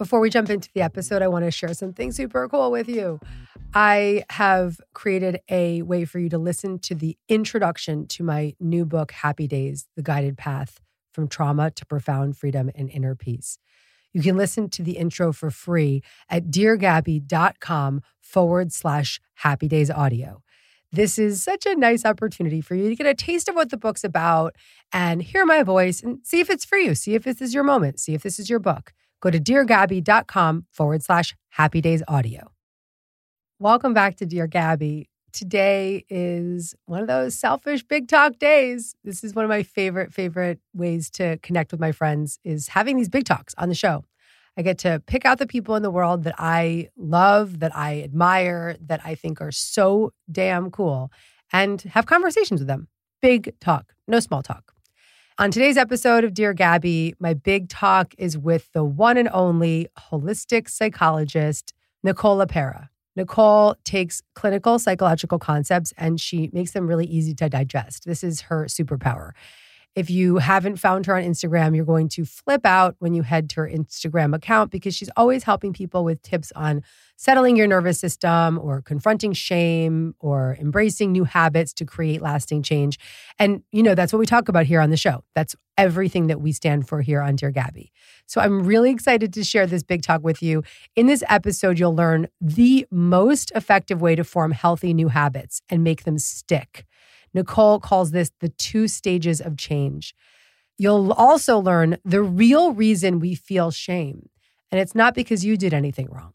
Before we jump into the episode, I want to share something super cool with you. I have created a way for you to listen to the introduction to my new book, Happy Days The Guided Path from Trauma to Profound Freedom and Inner Peace. You can listen to the intro for free at deargabby.com forward slash happy days audio. This is such a nice opportunity for you to get a taste of what the book's about and hear my voice and see if it's for you. See if this is your moment. See if this is your book go to deargabby.com forward slash happy days audio. Welcome back to Dear Gabby. Today is one of those selfish big talk days. This is one of my favorite, favorite ways to connect with my friends is having these big talks on the show. I get to pick out the people in the world that I love, that I admire, that I think are so damn cool, and have conversations with them. Big talk, no small talk. On today's episode of Dear Gabby, my big talk is with the one and only holistic psychologist, Nicole LePera. Nicole takes clinical psychological concepts and she makes them really easy to digest. This is her superpower. If you haven't found her on Instagram, you're going to flip out when you head to her Instagram account because she's always helping people with tips on settling your nervous system or confronting shame or embracing new habits to create lasting change. And, you know, that's what we talk about here on the show. That's everything that we stand for here on Dear Gabby. So I'm really excited to share this big talk with you. In this episode, you'll learn the most effective way to form healthy new habits and make them stick. Nicole calls this the two stages of change. You'll also learn the real reason we feel shame, and it's not because you did anything wrong.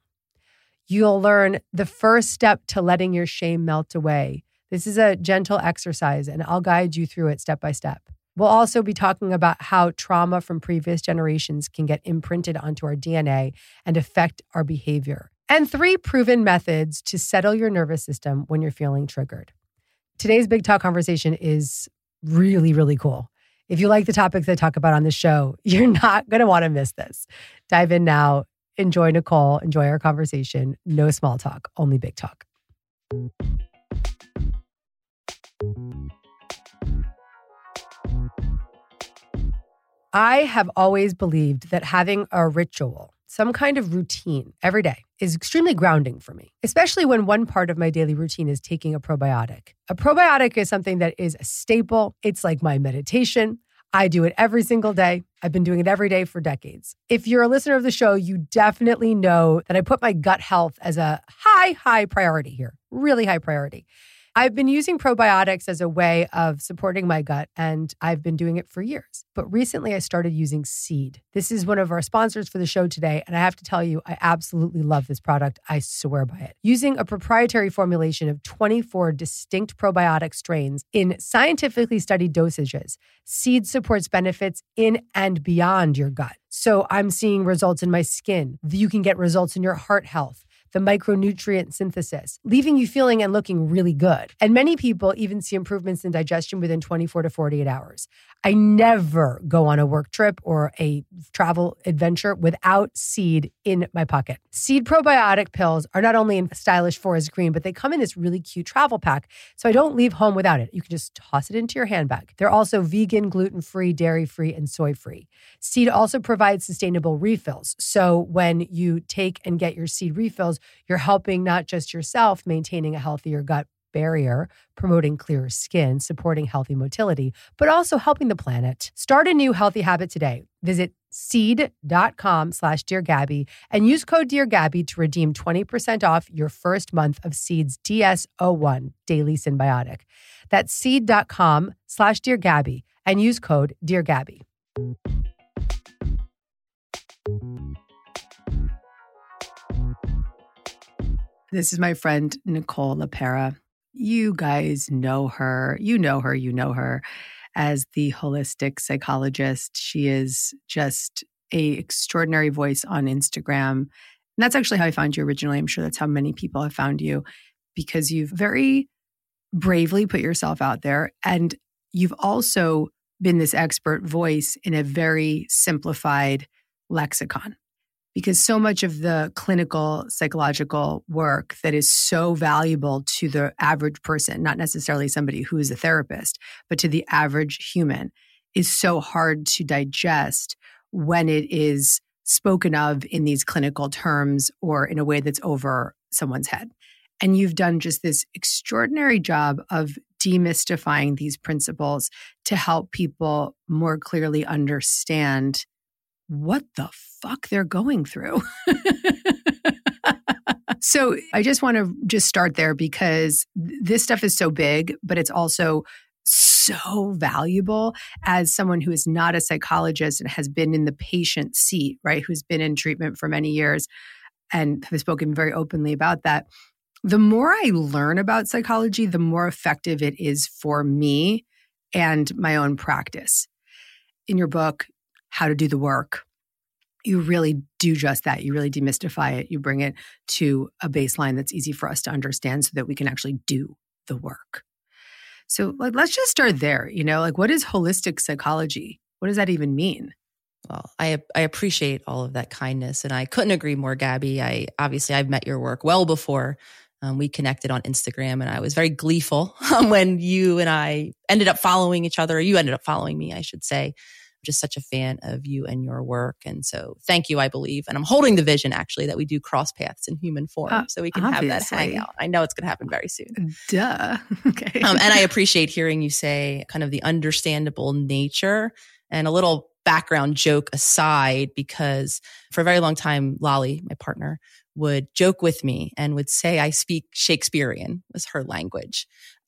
You'll learn the first step to letting your shame melt away. This is a gentle exercise, and I'll guide you through it step by step. We'll also be talking about how trauma from previous generations can get imprinted onto our DNA and affect our behavior, and three proven methods to settle your nervous system when you're feeling triggered. Today's Big Talk conversation is really, really cool. If you like the topics I talk about on the show, you're not going to want to miss this. Dive in now. Enjoy Nicole. Enjoy our conversation. No small talk, only big talk. I have always believed that having a ritual, some kind of routine every day is extremely grounding for me, especially when one part of my daily routine is taking a probiotic. A probiotic is something that is a staple, it's like my meditation. I do it every single day. I've been doing it every day for decades. If you're a listener of the show, you definitely know that I put my gut health as a high, high priority here, really high priority. I've been using probiotics as a way of supporting my gut, and I've been doing it for years. But recently, I started using Seed. This is one of our sponsors for the show today, and I have to tell you, I absolutely love this product. I swear by it. Using a proprietary formulation of 24 distinct probiotic strains in scientifically studied dosages, Seed supports benefits in and beyond your gut. So I'm seeing results in my skin. You can get results in your heart health the micronutrient synthesis, leaving you feeling and looking really good. And many people even see improvements in digestion within 24 to 48 hours. I never go on a work trip or a travel adventure without seed in my pocket. Seed probiotic pills are not only in stylish forest green, but they come in this really cute travel pack. So I don't leave home without it. You can just toss it into your handbag. They're also vegan, gluten free, dairy free, and soy free. Seed also provides sustainable refills. So when you take and get your seed refills, you're helping not just yourself maintaining a healthier gut barrier, promoting clearer skin, supporting healthy motility, but also helping the planet. Start a new healthy habit today. Visit seed.com slash Dear Gabby and use code Dear Gabby to redeem 20% off your first month of Seed's DS01 Daily Synbiotic. That's seed.com slash Dear Gabby and use code Dear Gabby. This is my friend Nicole LePera. You guys know her. You know her. You know her as the holistic psychologist. She is just a extraordinary voice on Instagram. And that's actually how I found you originally. I'm sure that's how many people have found you because you've very bravely put yourself out there and you've also been this expert voice in a very simplified lexicon because so much of the clinical psychological work that is so valuable to the average person, not necessarily somebody who is a therapist, but to the average human, is so hard to digest when it is spoken of in these clinical terms or in a way that's over someone's head. And you've done just this extraordinary job of demystifying these principles to help people more clearly understand what the fuck they're going through. so I just want to just start there because this stuff is so big, but it's also so valuable as someone who is not a psychologist and has been in the patient seat, right? Who's been in treatment for many years and has spoken very openly about that. The more I learn about psychology, the more effective it is for me and my own practice. In your book, how to do the work. You really do just that. You really demystify it. You bring it to a baseline that's easy for us to understand so that we can actually do the work. So, like, let's just start there. You know, like, what is holistic psychology? What does that even mean? Well, I I appreciate all of that kindness, and I couldn't agree more, Gabby. I obviously I've met your work well before um, we connected on Instagram, and I was very gleeful when you and I ended up following each other. Or you ended up following me, I should say just such a fan of you and your work. And so thank you, I believe. And I'm holding the vision actually that we do cross paths in human form uh, so we can obviously. have that hangout. I know it's going to happen very soon. Duh. okay. Um, and I appreciate hearing you say kind of the understandable nature and a little background joke aside, because for a very long time, Lolly, my partner, would joke with me and would say I speak Shakespearean was her language.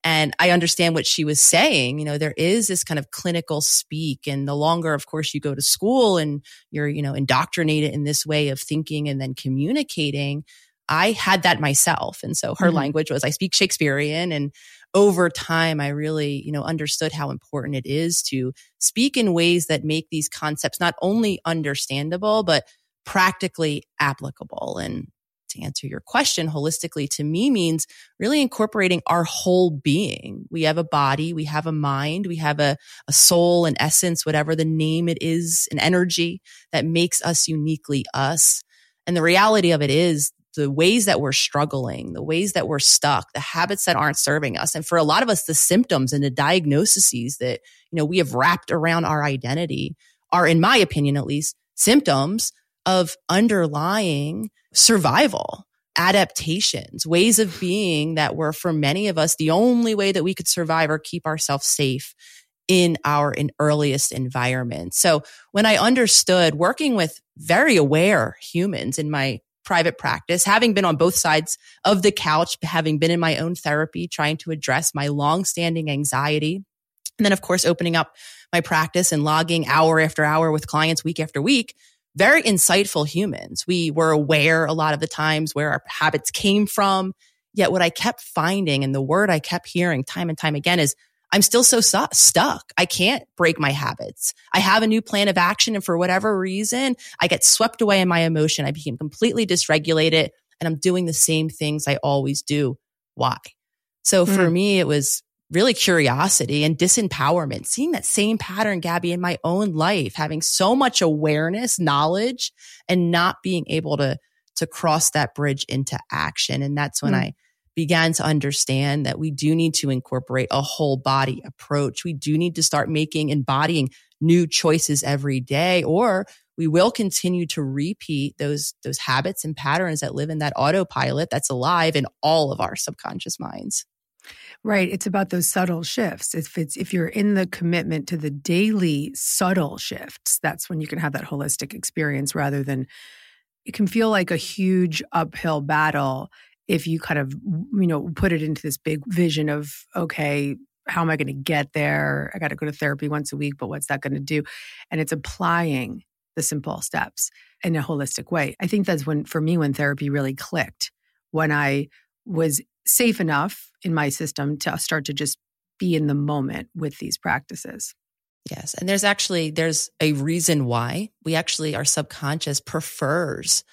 And I understand what she was saying. You know, there is this kind of clinical speak. And the longer, of course, you go to school and you're, you know, indoctrinated in this way of thinking and then communicating, I had that myself. And so her mm-hmm. language was I speak Shakespearean. And over time, I really, you know, understood how important it is to speak in ways that make these concepts not only understandable, but practically applicable. And to answer your question holistically to me means really incorporating our whole being. We have a body, we have a mind, we have a, a soul, an essence, whatever the name it is, an energy that makes us uniquely us. And the reality of it is the ways that we're struggling, the ways that we're stuck, the habits that aren't serving us. And for a lot of us, the symptoms and the diagnoses that, you know, we have wrapped around our identity are, in my opinion, at least symptoms of underlying survival, adaptations, ways of being that were for many of us the only way that we could survive or keep ourselves safe in our in earliest environment. So when I understood working with very aware humans in my private practice, having been on both sides of the couch, having been in my own therapy, trying to address my long-standing anxiety. And then, of course, opening up my practice and logging hour after hour with clients week after week. Very insightful humans. We were aware a lot of the times where our habits came from. Yet what I kept finding and the word I kept hearing time and time again is I'm still so su- stuck. I can't break my habits. I have a new plan of action. And for whatever reason, I get swept away in my emotion. I became completely dysregulated and I'm doing the same things I always do. Why? So for Mm. me, it was really curiosity and disempowerment, seeing that same pattern, Gabby, in my own life, having so much awareness, knowledge, and not being able to, to cross that bridge into action. And that's when Mm. I began to understand that we do need to incorporate a whole body approach. We do need to start making, embodying new choices every day, or we will continue to repeat those, those habits and patterns that live in that autopilot that's alive in all of our subconscious minds. Right. It's about those subtle shifts. If it's if you're in the commitment to the daily subtle shifts, that's when you can have that holistic experience rather than it can feel like a huge uphill battle if you kind of you know put it into this big vision of okay how am i going to get there i got to go to therapy once a week but what's that going to do and it's applying the simple steps in a holistic way i think that's when for me when therapy really clicked when i was safe enough in my system to start to just be in the moment with these practices Yes. And there's actually, there's a reason why we actually, our subconscious prefers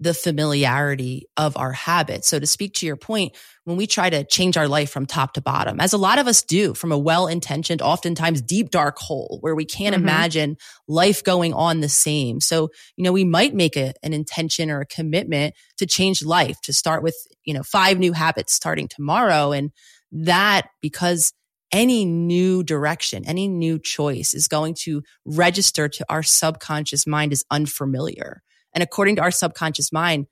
the familiarity of our habits. So to speak to your point, when we try to change our life from top to bottom, as a lot of us do from a well-intentioned, oftentimes deep, dark hole where we can't Mhm. imagine life going on the same. So, you know, we might make a, an intention or a commitment to change life, to start with, you know, five new habits starting tomorrow. And that because any new direction, any new choice is going to register to our subconscious mind as unfamiliar. And according to our subconscious mind,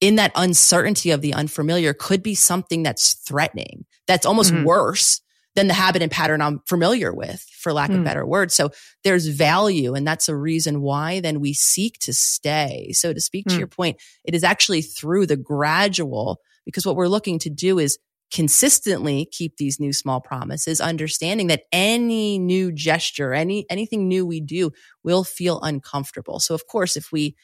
in that uncertainty of the unfamiliar could be something that's threatening, that's almost Mhm. worse than the habit and pattern I'm familiar with, for lack of Mm. better words. So there's value. And that's a reason why then we seek to stay. So to speak to Mm. your point, it is actually through the gradual, because what we're looking to do is consistently keep these new small promises, understanding that any new gesture, any, anything new we do will feel uncomfortable. So of course, if we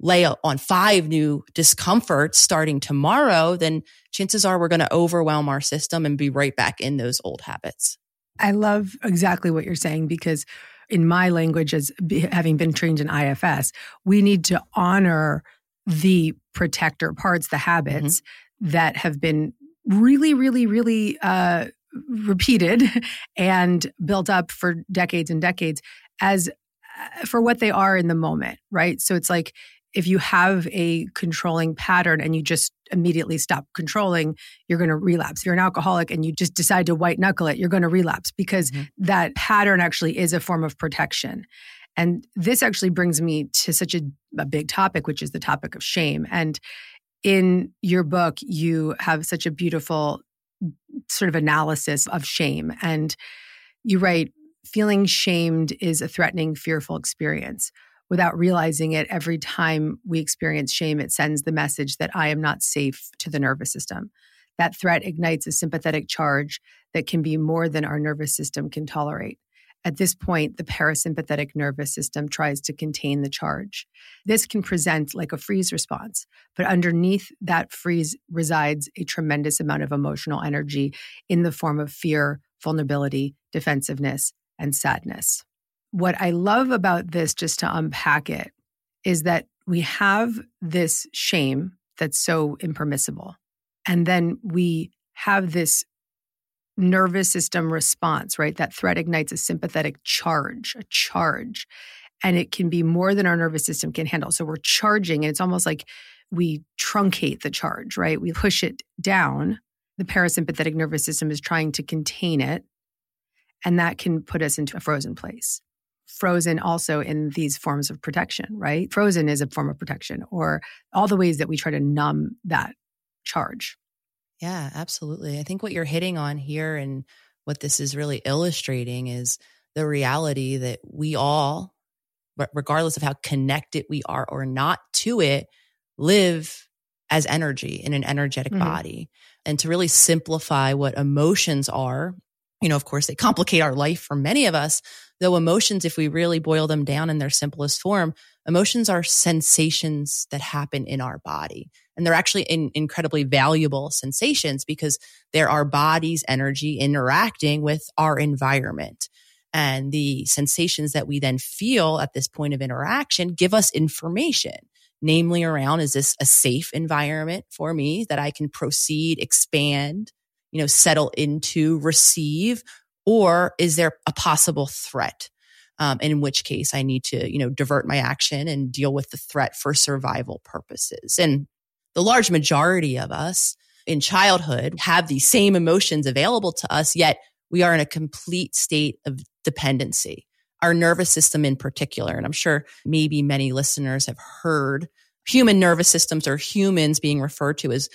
lay on five new discomforts starting tomorrow, then chances are we're going to overwhelm our system and be right back in those old habits. I love exactly what you're saying because in my language as having been trained in IFS, we need to honor the protector parts, the habits that have been really, really, really uh, repeated and built up for decades and decades as uh, for what they are in the moment, right? So it's like if you have a controlling pattern and you just immediately stop controlling, you're going to relapse. If you're an alcoholic and you just decide to white knuckle it, you're going to relapse because Mhm. that pattern actually is a form of protection. And this actually brings me to such a, a big topic, which is the topic of shame. And in your book, you have such a beautiful sort of analysis of shame. And you write, feeling shamed is a threatening, fearful experience. Without realizing it, every time we experience shame, it sends the message that I am not safe to the nervous system. That threat ignites a sympathetic charge that can be more than our nervous system can tolerate. At this point, the parasympathetic nervous system tries to contain the charge. This can present like a freeze response, but underneath that freeze resides a tremendous amount of emotional energy in the form of fear, vulnerability, defensiveness, and sadness. What I love about this, just to unpack it, is that we have this shame that's so impermissible. And then we have this nervous system response, right? That threat ignites a sympathetic charge, a charge. And it can be more than our nervous system can handle. So we're charging, and it's almost like we truncate the charge, right? We push it down. The parasympathetic nervous system is trying to contain it. And that can put us into a frozen place. Frozen also in these forms of protection, right? Frozen is a form of protection, or all the ways that we try to numb that charge. Yeah, absolutely. I think what you're hitting on here and what this is really illustrating is the reality that we all, regardless of how connected we are or not to it, live as energy in an energetic Mhm. body and to really simplify what emotions are. You know, of course, they complicate our life for many of us, though emotions, if we really boil them down in their simplest form, emotions are sensations that happen in our body. And they're actually in, incredibly valuable sensations because they're our body's energy interacting with our environment. And the sensations that we then feel at this point of interaction give us information, namely around is this a safe environment for me that I can proceed, expand, you know, settle into, receive, or is there a possible threat? Um, in which case I need to, you know, divert my action and deal with the threat for survival purposes. And the large majority of us in childhood have these same emotions available to us, yet we are in a complete state of dependency. Our nervous system in particular, and I'm sure maybe many listeners have heard human nervous systems or humans being referred to as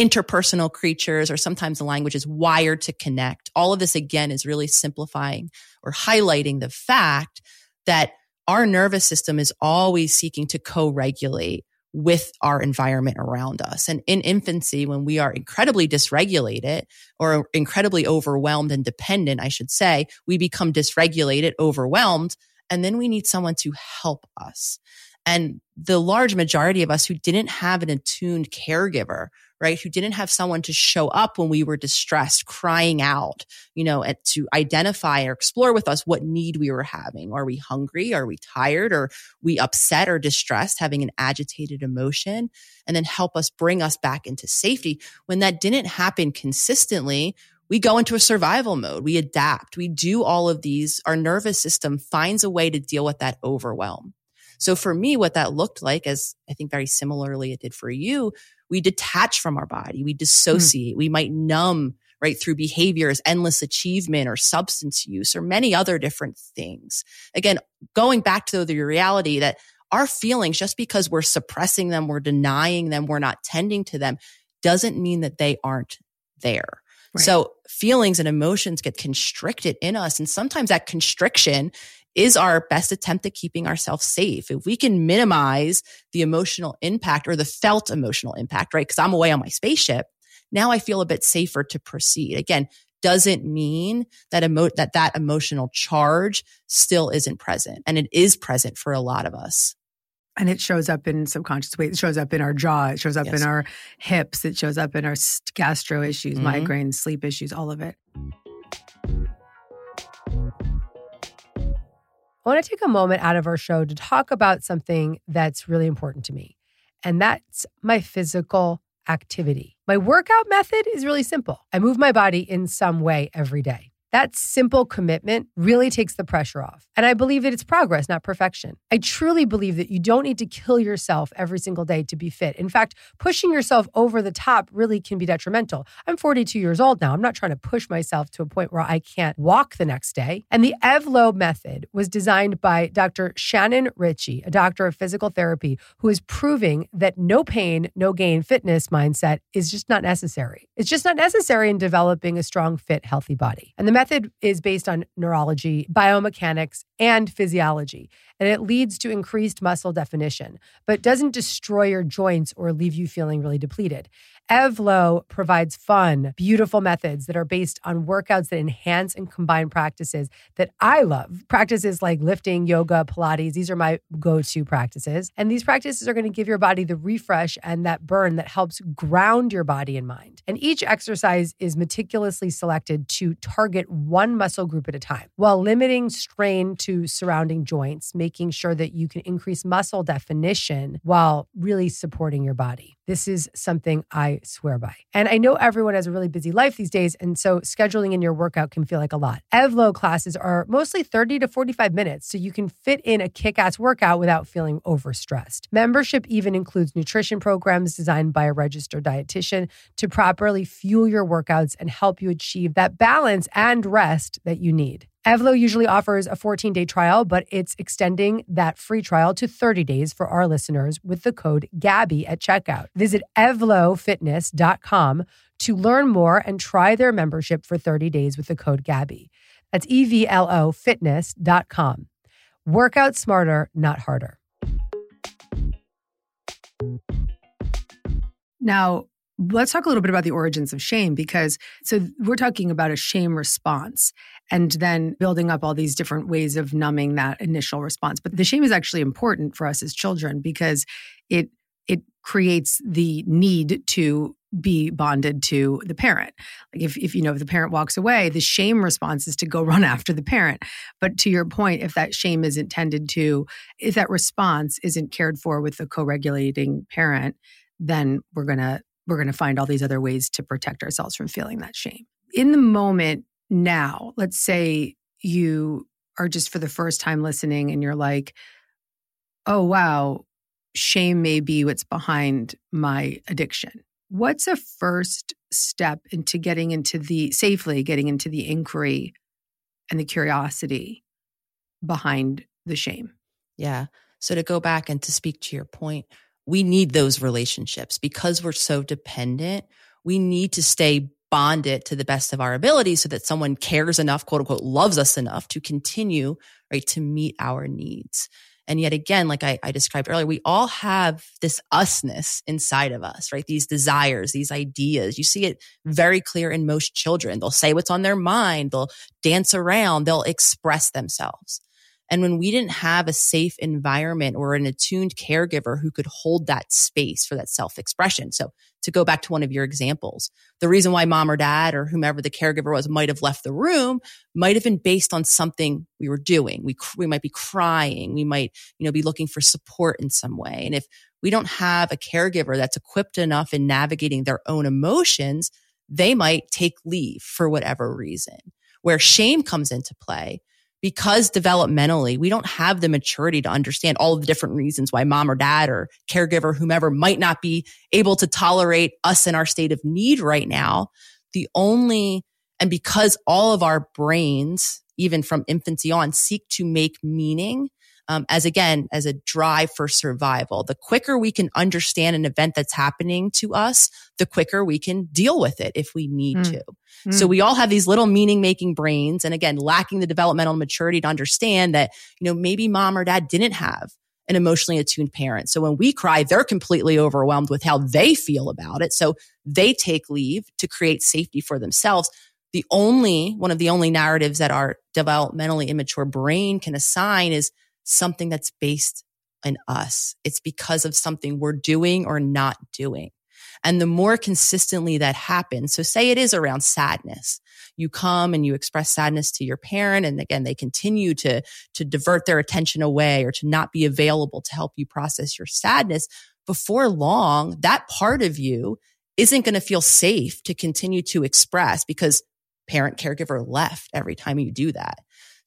interpersonal creatures, or sometimes the language is wired to connect. All of this again is really simplifying or highlighting the fact that our nervous system is always seeking to co-regulate with our environment around us. And in infancy, when we are incredibly dysregulated or incredibly overwhelmed and dependent, I should say, we become dysregulated, overwhelmed, and then we need someone to help us. And the large majority of us who didn't have an attuned caregiver, right, who didn't have someone to show up when we were distressed, crying out, you know, to identify or explore with us what need we were having. Are we hungry? Are we tired? Are we upset or distressed, having an agitated emotion? And then help us bring us back into safety. When that didn't happen consistently, we go into a survival mode. We adapt. We do all of these. Our nervous system finds a way to deal with that overwhelm. So for me, what that looked like, as I think very similarly it did for you, we detach from our body, we hmm. dissociate, we might numb right through behaviors, endless achievement or substance use or many other different things. Again, going back to the reality that our feelings, just because we're suppressing them, we're denying them, we're not tending to them, doesn't mean that they aren't there. Right. So feelings and emotions get constricted in us. And sometimes that constriction is our best attempt at keeping ourselves safe. If we can minimize the emotional impact or the felt emotional impact, right? Because I'm away on my spaceship. Now I feel a bit safer to proceed. Again, doesn't mean that emo- that that emotional charge still isn't present. And it is present for a lot of us. And it shows up in subconscious ways. It shows up in our jaw. It shows up Yes. in our hips. It shows up in our gastro issues, Mhm. migraines, sleep issues, all of it. I want to take a moment out of our show to talk about something that's really important to me, and that's my physical activity. My workout method is really simple. I move my body in some way every day. That simple commitment really takes the pressure off. And I believe that it's progress, not perfection. I truly believe that you don't need to kill yourself every single day to be fit. In fact, pushing yourself over the top really can be detrimental. I'm 42 years old now. I'm not trying to push myself to a point where I can't walk the next day. And the Evlo method was designed by Dr. Shannon Ritchey, a doctor of physical therapy, who is proving that no pain, no gain fitness mindset is just not necessary. It's just not necessary in developing a strong, fit, healthy body. And the method is based on neurology, biomechanics, and physiology. And it leads to increased muscle definition, but doesn't destroy your joints or leave you feeling really depleted. Evlo provides fun, beautiful methods that are based on workouts that enhance and combine practices that I love. Practices like lifting, yoga, Pilates, these are my go to practices. And these practices are going to give your body the refresh and that burn that helps ground your body and mind. And each exercise is meticulously selected to target one muscle group at a time while limiting strain to surrounding joints, making sure that you can increase muscle definition while really supporting your body. This is something I swear by. And I know everyone has a really busy life these days, and so scheduling in your workout can feel like a lot. Evlo classes are mostly 30 to 45 minutes, so you can fit in a kick ass workout without feeling overstressed. Membership even includes nutrition programs designed by a registered dietitian to properly fuel your workouts and help you achieve that balance and rest that you need. Evlo usually offers a 14 day trial, but it's extending that free trial to 30 days for our listeners with the code GABBY at checkout. Visit evlofitness.com to learn more and try their membership for 30 days with the code GABBY. That's E V L O fitness.com. Work out smarter, not harder. Now, let's talk a little bit about the origins of shame because so we're talking about a shame response and then building up all these different ways of numbing that initial response. But the shame is actually important for us as children because it it creates the need to be bonded to the parent. Like if, if you know if the parent walks away, the shame response is to go run after the parent. But to your point, if that shame isn't tended to, if that response isn't cared for with the co-regulating parent, then we're gonna we're gonna find all these other ways to protect ourselves from feeling that shame. In the moment now, let's say you are just for the first time listening and you're like, oh wow, shame may be what's behind my addiction What's a first step into getting into the safely getting into the inquiry and the curiosity behind the shame? Yeah. So to go back and to speak to your point, we need those relationships because we're so dependent. We need to stay bonded to the best of our ability so that someone cares enough, quote unquote, loves us enough to continue, right, to meet our needs. And yet again, like I, I, described earlier, we all have this usness inside of us, right? These desires, these ideas. You see it very clear in most children. They'll say what's on their mind. They'll dance around. They'll express themselves. And when we didn't have a safe environment or an attuned caregiver who could hold that space for that self expression. So to go back to one of your examples, the reason why mom or dad or whomever the caregiver was might have left the room might have been based on something we were doing. We, we might be crying. We might, you know, be looking for support in some way. And if we don't have a caregiver that's equipped enough in navigating their own emotions, they might take leave for whatever reason. Where shame comes into play because developmentally we don't have the maturity to understand all the different reasons why mom or dad or caregiver, whomever might not be able to tolerate us in our state of need right now. The only, and because all of our brains, even from infancy on, seek to make meaning um, as again, as a drive for survival. The quicker we can understand an event that's happening to us, the quicker we can deal with it if we need mm. to. Mm. So we all have these little meaning making brains. And again, lacking the developmental maturity to understand that, you know, maybe mom or dad didn't have an emotionally attuned parent. So when we cry, they're completely overwhelmed with how they feel about it. So they take leave to create safety for themselves. The only, one of the only narratives that our developmentally immature brain can assign is something that's based in us. It's because of something we're doing or not doing. And the more consistently that happens, so say it is around sadness. You come and you express sadness to your parent. And again, they continue to, to divert their attention away or to not be available to help you process your sadness. Before long, that part of you isn't going to feel safe to continue to express because parent caregiver left every time you do that.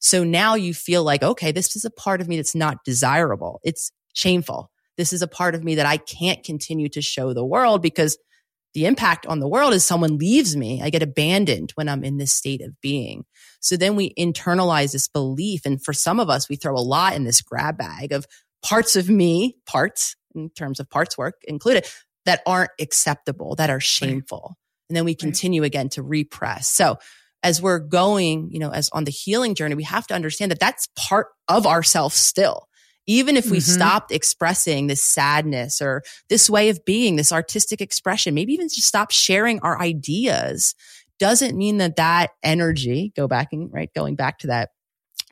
So now you feel like, okay, this is a part of me that's not desirable. It's shameful. This is a part of me that I can't continue to show the world because the impact on the world is someone leaves me. I get abandoned when I'm in this state of being. So then we internalize this belief. And for some of us, we throw a lot in this grab bag of parts of me, parts in terms of parts work included that aren't acceptable, that are shameful. Right. And then we continue right. again to repress. So as we're going, you know, as on the healing journey, we have to understand that that's part of ourselves still. Even if we mm-hmm. stopped expressing this sadness or this way of being, this artistic expression, maybe even just stop sharing our ideas, doesn't mean that that energy, go back and right, going back to that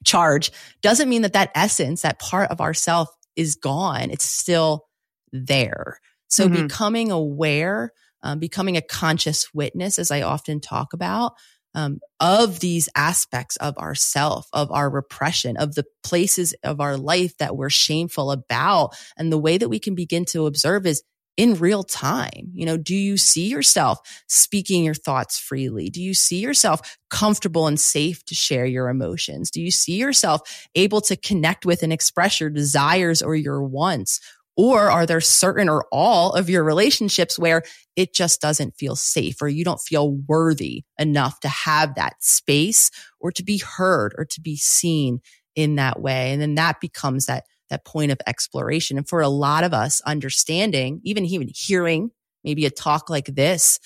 charge, doesn't mean that that essence, that part of ourself is gone. It's still there. So mm-hmm. becoming aware, um, becoming a conscious witness, as I often talk about, um, of these aspects of ourself, of our repression, of the places of our life that we're shameful about. And the way that we can begin to observe is in real time. You know, do you see yourself speaking your thoughts freely? Do you see yourself comfortable and safe to share your emotions? Do you see yourself able to connect with and express your desires or your wants? Or are there certain or all of your relationships where it just doesn't feel safe or you don't feel worthy enough to have that space or to be heard or to be seen in that way? And then that becomes that, that point of exploration. And for a lot of us, understanding, even even hearing maybe a talk like this,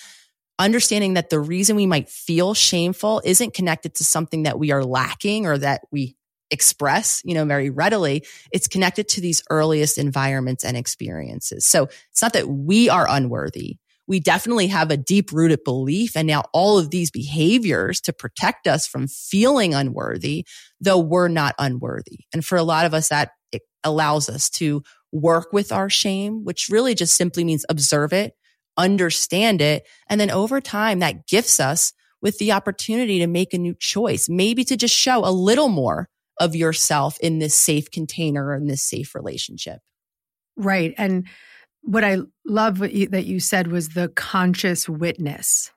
understanding that the reason we might feel shameful isn't connected to something that we are lacking or that we express, you know, very readily, it's connected to these earliest environments and experiences. So it's not that we are unworthy. we definitely have a deep rooted belief and now all of these behaviors to protect us from feeling unworthy, though we're not unworthy. And for a lot of us, that allows us to work with our shame, which really just simply means observe it, understand it. And then over time, that gifts us with the opportunity to make a new choice, maybe to just show a little more of yourself in this safe container in this safe relationship. Right. And what I love what you, that you said was the conscious witness.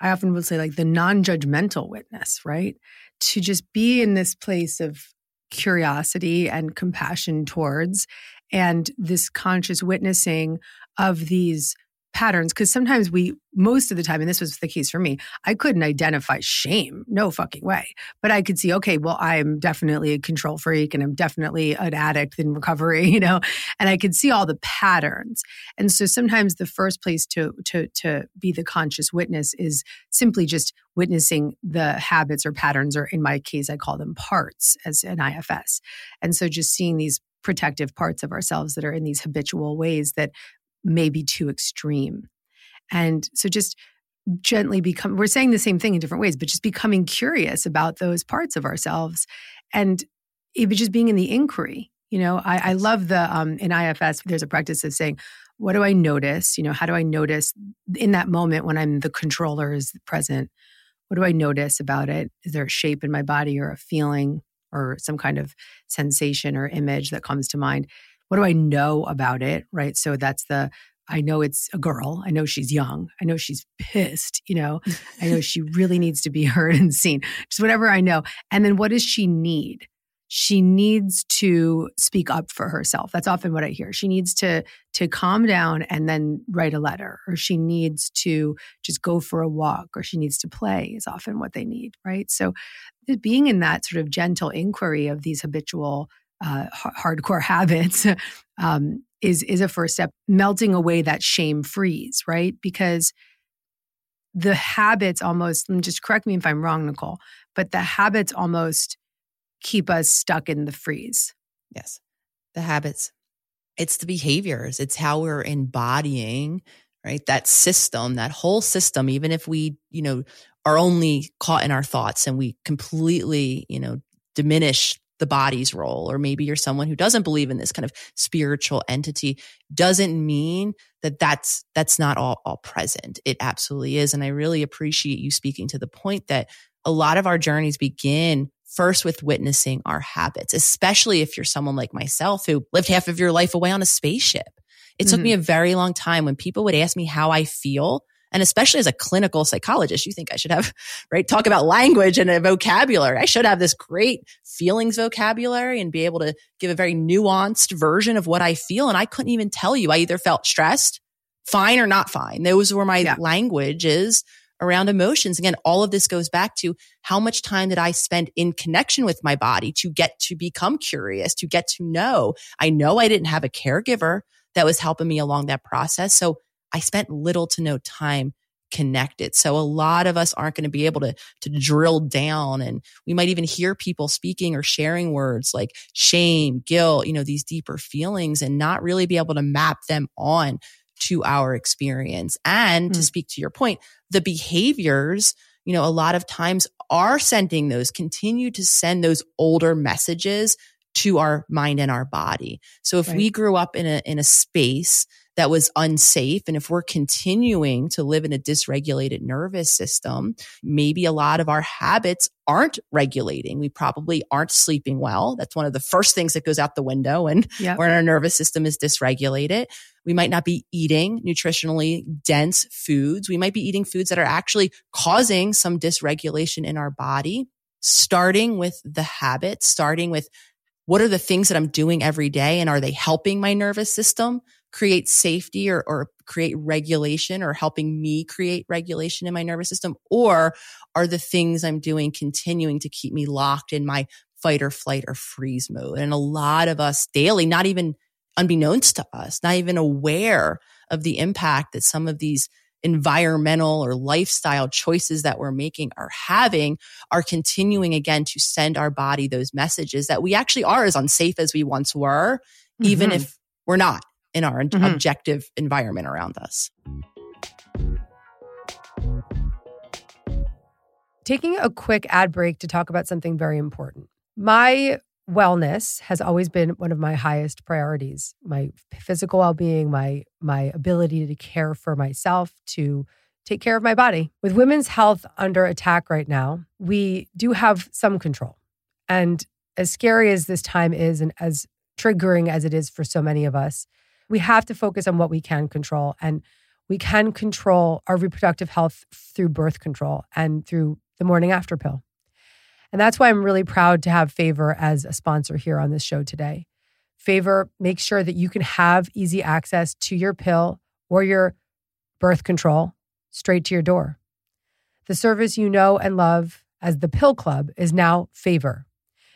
I often will say, like, the non judgmental witness, right? To just be in this place of curiosity and compassion towards, and this conscious witnessing of these patterns because sometimes we most of the time and this was the case for me i couldn't identify shame no fucking way. But i could see okay well i'm definitely a control freak and i'm definitely an addict in recovery you know? And i could see all the patterns. And so sometimes the first place to to to be the conscious witness is simply just witnessing the habits or patterns or in my case i call them parts as an ifs and so just seeing these protective parts of ourselves that are in these habitual ways that may be too extreme. And so just gently become, we're saying the same thing in different ways, but just becoming curious about those parts of ourselves and even just being in the inquiry. You know, I, I love the, um, in IFS, there's a practice of saying, what do I notice? You know, how do I notice in that moment when I'm the controller is present? What do I notice about it? Is there a shape in my body or a feeling or some kind of sensation or image that comes to mind? What do I know about it? Right. So that's the, I know it's a girl. I know she's young. I know she's pissed. You know, I know she really needs to be heard and seen. Just whatever I know. And then what does she need? She needs to speak up for herself. That's often what I hear. She needs to to calm down and then write a letter, or she needs to just go for a walk, or she needs to play. Is often what they need, right? So, being in that sort of gentle inquiry of these habitual uh, hardcore habits um, is is a first step. Melting away that shame freeze, right? Because the habits almost just correct me if I'm wrong, Nicole, but the habits almost keep us stuck in the freeze. Yes, the habits. It's the behaviors. It's how we're embodying right that system that whole system even if we you know are only caught in our thoughts and we completely you know diminish the body's role, or maybe you're someone who doesn't believe in this kind of spiritual entity, doesn't mean that that's that's not all all present. It absolutely is, and I really appreciate you speaking to the point that a lot of our journeys begin first with witnessing our habits, especially if you're someone like myself who lived half of your life away on a spaceship. It took mm-hmm. me a very long time when people would ask me how I feel and especially as a clinical psychologist, you think I should have, right? Talk about language and a vocabulary. I should have this great feelings vocabulary and be able to give a very nuanced version of what I feel. And I couldn't even tell you. I either felt stressed, fine or not fine. Those were my yeah. languages around emotions. Again, all of this goes back to how much time did I spend in connection with my body to get to become curious, to get to know. I know I didn't have a caregiver that was helping me along that process. So I spent little to no time connected. So a lot of us aren't going to be able to, to drill down and we might even hear people speaking or sharing words like shame, guilt, you know, these deeper feelings and not really be able to map them on to our experience. And mm. to speak to your point, the behaviors, you know, a lot of times are sending those, continue to send those older messages to our mind and our body. So if right. we grew up in a, in a space that was unsafe. And if we're continuing to live in a dysregulated nervous system, maybe a lot of our habits aren't regulating. We probably aren't sleeping well. That's one of the first things that goes out the window and yep. when our nervous system is dysregulated. We might not be eating nutritionally dense foods. We might be eating foods that are actually causing some dysregulation in our body, starting with the habits, starting with what are the things that I'm doing every day and are they helping my nervous system? Create safety or, or create regulation or helping me create regulation in my nervous system? Or are the things I'm doing continuing to keep me locked in my fight or flight or freeze mode? And a lot of us daily, not even unbeknownst to us, not even aware of the impact that some of these environmental or lifestyle choices that we're making are having are continuing again to send our body those messages that we actually are as unsafe as we once were, mm-hmm. even if we're not in our mm-hmm. objective environment around us. Taking a quick ad break to talk about something very important. My wellness has always been one of my highest priorities. My physical well-being, my my ability to care for myself, to take care of my body. With women's health under attack right now, we do have some control. And as scary as this time is and as triggering as it is for so many of us, we have to focus on what we can control and we can control our reproductive health through birth control and through the morning after pill. And that's why I'm really proud to have Favor as a sponsor here on this show today. Favor makes sure that you can have easy access to your pill or your birth control straight to your door. The service you know and love as the Pill Club is now Favor.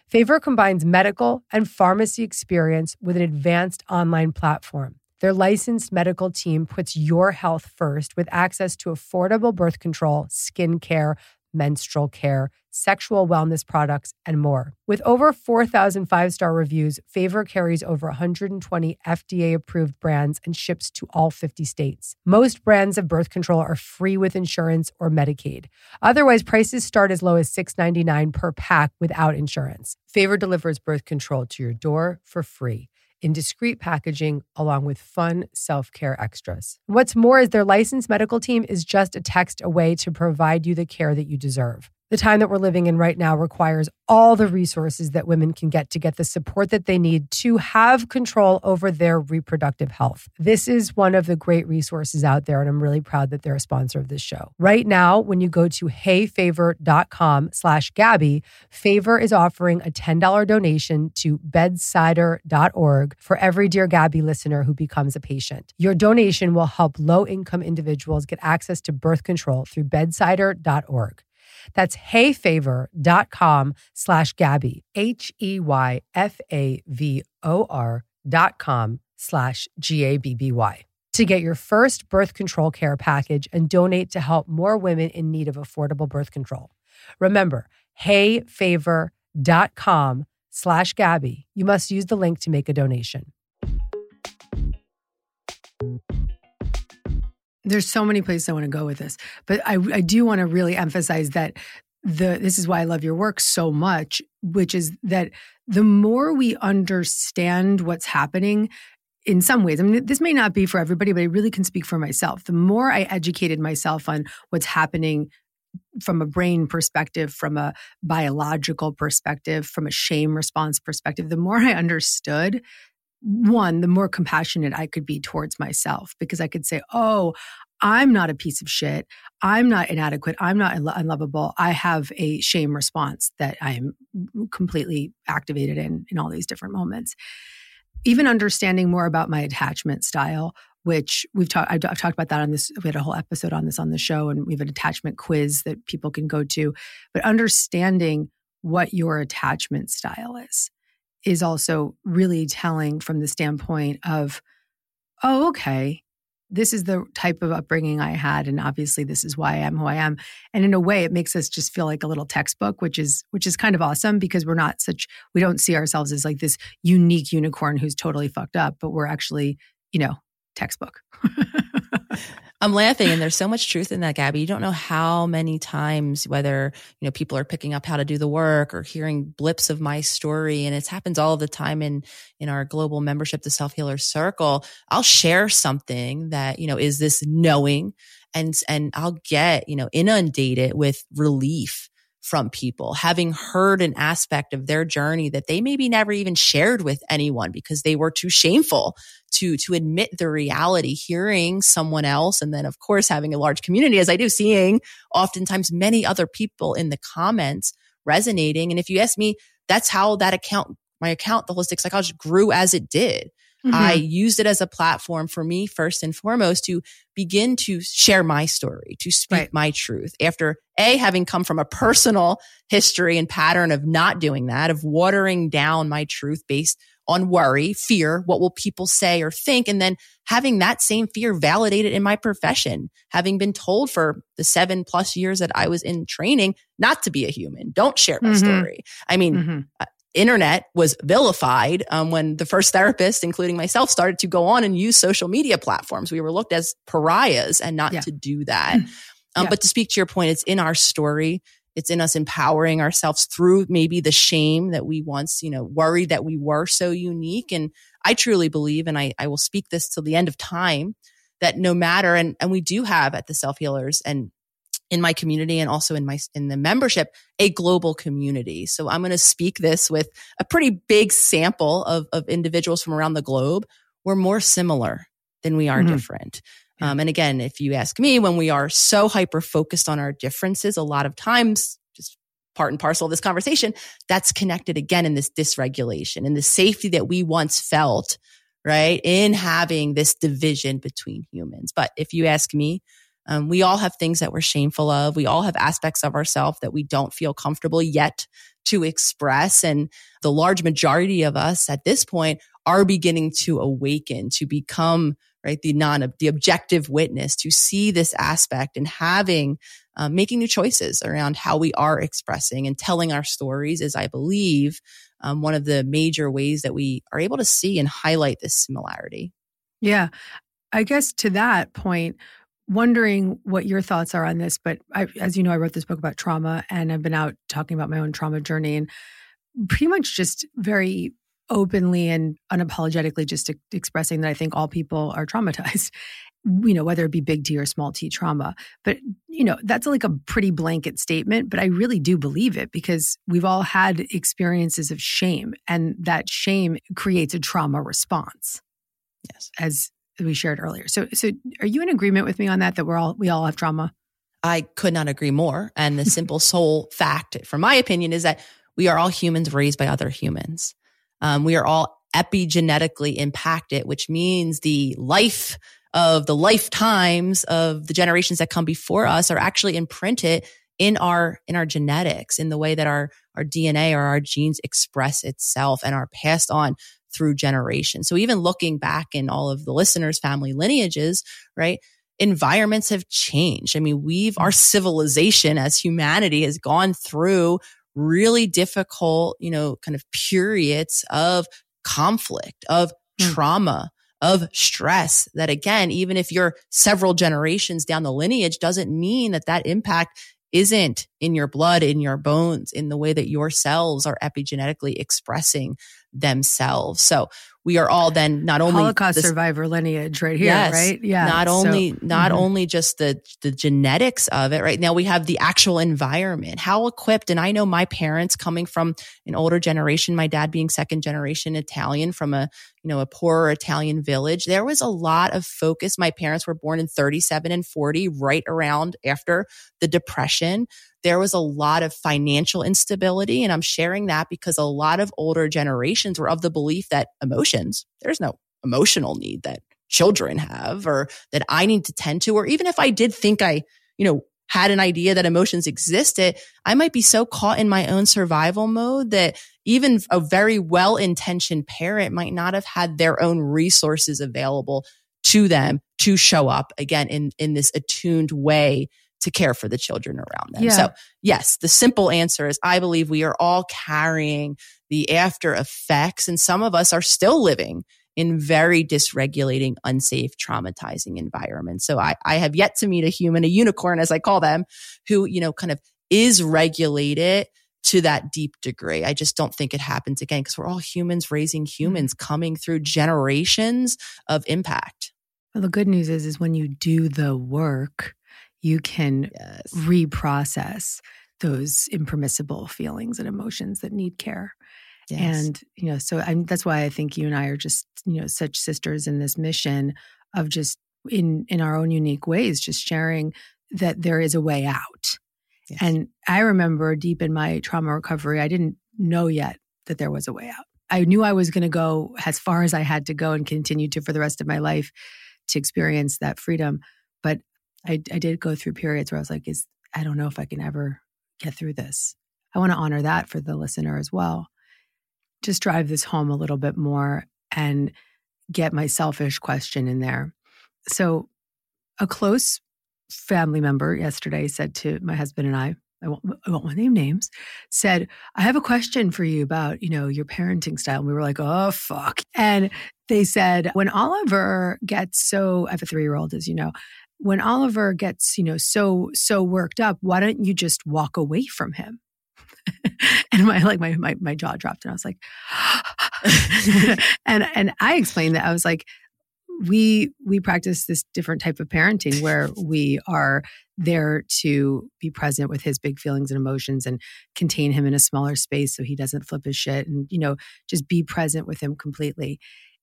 Favor combines medical and pharmacy experience with an advanced online platform. Their licensed medical team puts your health first with access to affordable birth control, skin care, menstrual care, sexual wellness products, and more. With over 4,000 five star reviews, Favor carries over 120 FDA approved brands and ships to all 50 states. Most brands of birth control are free with insurance or Medicaid. Otherwise, prices start as low as $6.99 per pack without insurance. Favor delivers birth control to your door for free in discreet packaging along with fun self care extras. What's more is their licensed medical team is just a text away to provide you the care that you deserve. The time that we're living in right now requires all the resources that women can get to get the support that they need to have control over their reproductive health. This is one of the great resources out there, and I'm really proud that they're a sponsor of this show. Right now, when you go to heyfavor.com slash Gabby, Favor is offering a $10 donation to bedsider.org for every Dear Gabby listener who becomes a patient. Your donation will help low-income individuals get access to birth control through bedsider.org. That's heyfavor.com slash Gabby, H E Y F A V O R dot com slash G A B B Y to get your first birth control care package and donate to help more women in need of affordable birth control. Remember, heyfavor.com slash Gabby. You must use the link to make a donation. There's so many places I want to go with this, but I, I do want to really emphasize that the this is why I love your work so much, which is that the more we understand what's happening in some ways, I mean, this may not be for everybody, but I really can speak for myself. The more I educated myself on what's happening from a brain perspective, from a biological perspective, from a shame response perspective, the more I understood, one, the more compassionate I could be towards myself because I could say, oh, I'm not a piece of shit. I'm not inadequate. I'm not unlovable. I have a shame response that I am completely activated in in all these different moments. Even understanding more about my attachment style, which we've talked, I've, I've, talked about that on this. We had a whole episode on this on the show, and we have an attachment quiz that people can go to. But understanding what your attachment style is is also really telling from the standpoint of, oh, okay, this is the type of upbringing I had, and obviously this is why I am who I am. And in a way, it makes us just feel like a little textbook, which is which is kind of awesome because we're not such we don't see ourselves as like this unique unicorn who's totally fucked up, but we're actually, you know, textbook. I'm laughing and there's so much truth in that, Gabby. You don't know how many times, whether, you know, people are picking up how to do the work or hearing blips of my story. And it happens all the time in, in our global membership, the self healer circle. I'll share something that, you know, is this knowing and, and I'll get, you know, inundated with relief from people, having heard an aspect of their journey that they maybe never even shared with anyone because they were too shameful to to admit the reality hearing someone else and then of course having a large community as I do seeing oftentimes many other people in the comments resonating and if you ask me that's how that account my account the holistic psychologist grew as it did Mm-hmm. I used it as a platform for me, first and foremost, to begin to share my story, to speak right. my truth. After A, having come from a personal history and pattern of not doing that, of watering down my truth based on worry, fear, what will people say or think? And then having that same fear validated in my profession, having been told for the seven plus years that I was in training not to be a human, don't share my mm-hmm. story. I mean, mm-hmm. Uh, internet was vilified um, when the first therapists, including myself, started to go on and use social media platforms. We were looked as pariahs and not yeah. to do that. Um, yeah. But to speak to your point, it's in our story. It's in us empowering ourselves through maybe the shame that we once, you know, worried that we were so unique. And I truly believe, and I, I will speak this till the end of time, that no matter, and, and we do have at the self healers and in my community and also in my in the membership a global community so i'm going to speak this with a pretty big sample of, of individuals from around the globe we're more similar than we are Mhm. different um, and again if you ask me when we are so hyper focused on our differences a lot of times just part and parcel of this conversation that's connected again in this dysregulation and the safety that we once felt right in having this division between humans but if you ask me um, we all have things that we're shameful of. We all have aspects of ourselves that we don't feel comfortable yet to express. And the large majority of us at this point are beginning to awaken, to become right the non the objective witness, to see this aspect and having um, making new choices around how we are expressing and telling our stories is, I believe, um, one of the major ways that we are able to see and highlight this similarity. Yeah. I guess to that point, wondering what your thoughts are on this. But I, as you know, I wrote this book about trauma and I've been out talking about my own trauma journey and pretty much just very openly and unapologetically just expressing that I think all people are traumatized. You know, whether it be big T or small t trauma. But, you know, that's like a pretty blanket statement, but I really do believe it because we've all had experiences of shame and that shame creates a trauma response Yes. as we shared earlier. So so are you in agreement with me on that that we're all we all have trauma? I could not agree more. And the simple sole fact, from my opinion, is that we are all humans raised by other humans. Um, we are all epigenetically impacted, which means the life of the lifetimes of the generations that come before us are actually imprinted in our in our genetics, in the way that our our DNA or our genes express itself and are passed on through generations. So even looking back in all of the listeners' family lineages, right? environments have changed. I mean, we've, our civilization as humanity has gone through really difficult, you know, kind of periods of conflict, of Hmm. trauma, of stress that again, even if you're several generations down the lineage doesn't mean that that impact isn't in your blood, in your bones, in the way that your cells are epigenetically expressing themselves. So we are all then not only Holocaust survivor lineage right here, Yes. right? Yeah. not So- only not Mhm. only just the the genetics of it right now we have the actual environment how equipped and i know my parents coming from an older generation my dad being second generation italian from a you know a poorer italian village there was a lot of focus my parents were born in 37 and 40 right around after the depression there was a lot of financial instability and i'm sharing that because a lot of older generations were of the belief that emotions there's no emotional need that children have or that I need to tend to, or even if I did think I, you know, had an idea that emotions existed, I might be so caught in my own survival mode that even a very well intentioned parent might not have had their own resources available to them to show up again in, in this attuned way to care for the children around them. Yeah. So yes, the simple answer is I believe we are all carrying the after effects and some of us are still living in very dysregulating, unsafe, traumatizing environments. So I, I have yet to meet a human, a unicorn, as I call them, who, you know, kind of is regulated to that deep degree. I just don't think it happens again because we're all humans raising humans mm. coming through generations of impact. Well, the good news is, is when you do the work, you can Yes. reprocess those impermissible feelings and emotions that need care. Yes. And you know, so I'm, that's why I think you and I are just you know such sisters in this mission of just in in our own unique ways, just sharing that there is a way out. Yes. And I remember deep in my trauma recovery, I didn't know yet that there was a way out. I knew I was going to go as far as I had to go and continue to for the rest of my life to experience that freedom. But I, I did go through periods where I was like, "Is I don't know if I can ever get through this." I want to honor that for the listener as well. Just drive this home a little bit more and get my selfish question in there. So, a close family member yesterday said to my husband and I, I won't, I won't name names, said, I have a question for you about, you know, your parenting style. And we were like, oh, fuck. And they said, when Oliver gets so, I have a three year old, as you know, when Oliver gets, you know, so so worked up, why don't you just walk away from him? and my like my, my my jaw dropped and I was like and and I explained that I was like we we practice this different type of parenting where we are there to be present with his big feelings and emotions and contain him in a smaller space so he doesn't flip his shit and you know just be present with him completely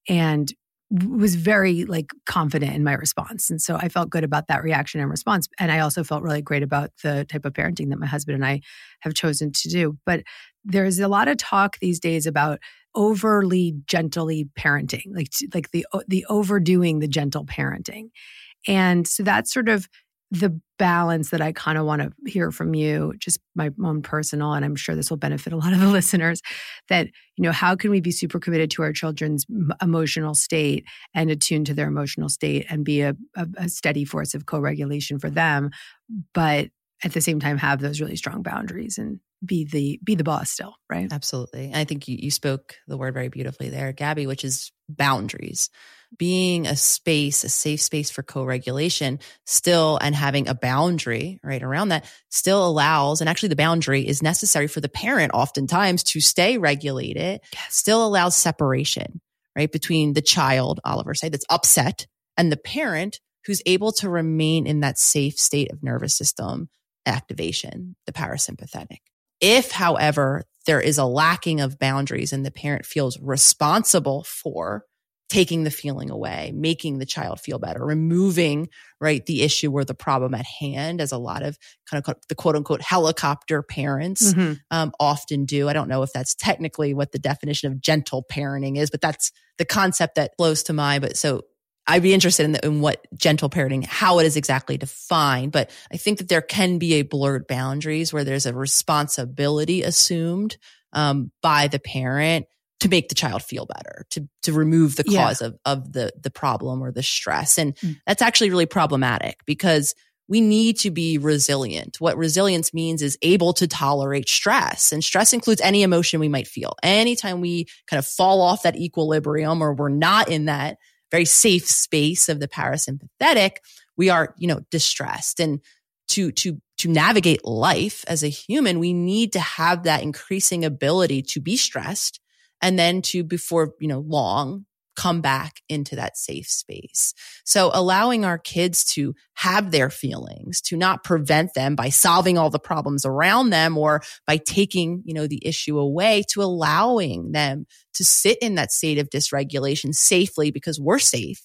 and was very like confident in my response and so i felt good about that reaction and response and i also felt really great about the type of parenting that my husband and i have chosen to do but there's a lot of talk these days about overly gently parenting like like the the overdoing the gentle parenting and so that's sort of the balance that I kind of want to hear from you, just my own personal, and I'm sure this will benefit a lot of the listeners. That you know, how can we be super committed to our children's emotional state and attuned to their emotional state, and be a, a, a steady force of co-regulation for them, but at the same time have those really strong boundaries and be the be the boss still, right? Absolutely. I think you, you spoke the word very beautifully there, Gabby, which is boundaries being a space, a safe space for co-regulation still and having a boundary right around that still allows, and actually the boundary is necessary for the parent oftentimes to stay regulated, still allows separation, right? Between the child, Oliver said, that's upset and the parent who's able to remain in that safe state of nervous system activation, the parasympathetic. If, however, there is a lacking of boundaries and the parent feels responsible for taking the feeling away, making the child feel better, removing, right, the issue or the problem at hand, as a lot of kind of the quote unquote helicopter parents mm-hmm. um, often do. I don't know if that's technically what the definition of gentle parenting is, but that's the concept that flows to mind. But so I'd be interested in, the, in what gentle parenting, how it is exactly defined. But I think that there can be a blurred boundaries where there's a responsibility assumed um, by the parent to make the child feel better, to to remove the cause yeah. of of the the problem or the stress. And mm. that's actually really problematic because we need to be resilient. What resilience means is able to tolerate stress. And stress includes any emotion we might feel. Anytime we kind of fall off that equilibrium or we're not in that very safe space of the parasympathetic, we are, you know, distressed. And to to to navigate life as a human, we need to have that increasing ability to be stressed and then to before, you know, long come back into that safe space. So allowing our kids to have their feelings, to not prevent them by solving all the problems around them or by taking, you know, the issue away to allowing them to sit in that state of dysregulation safely because we're safe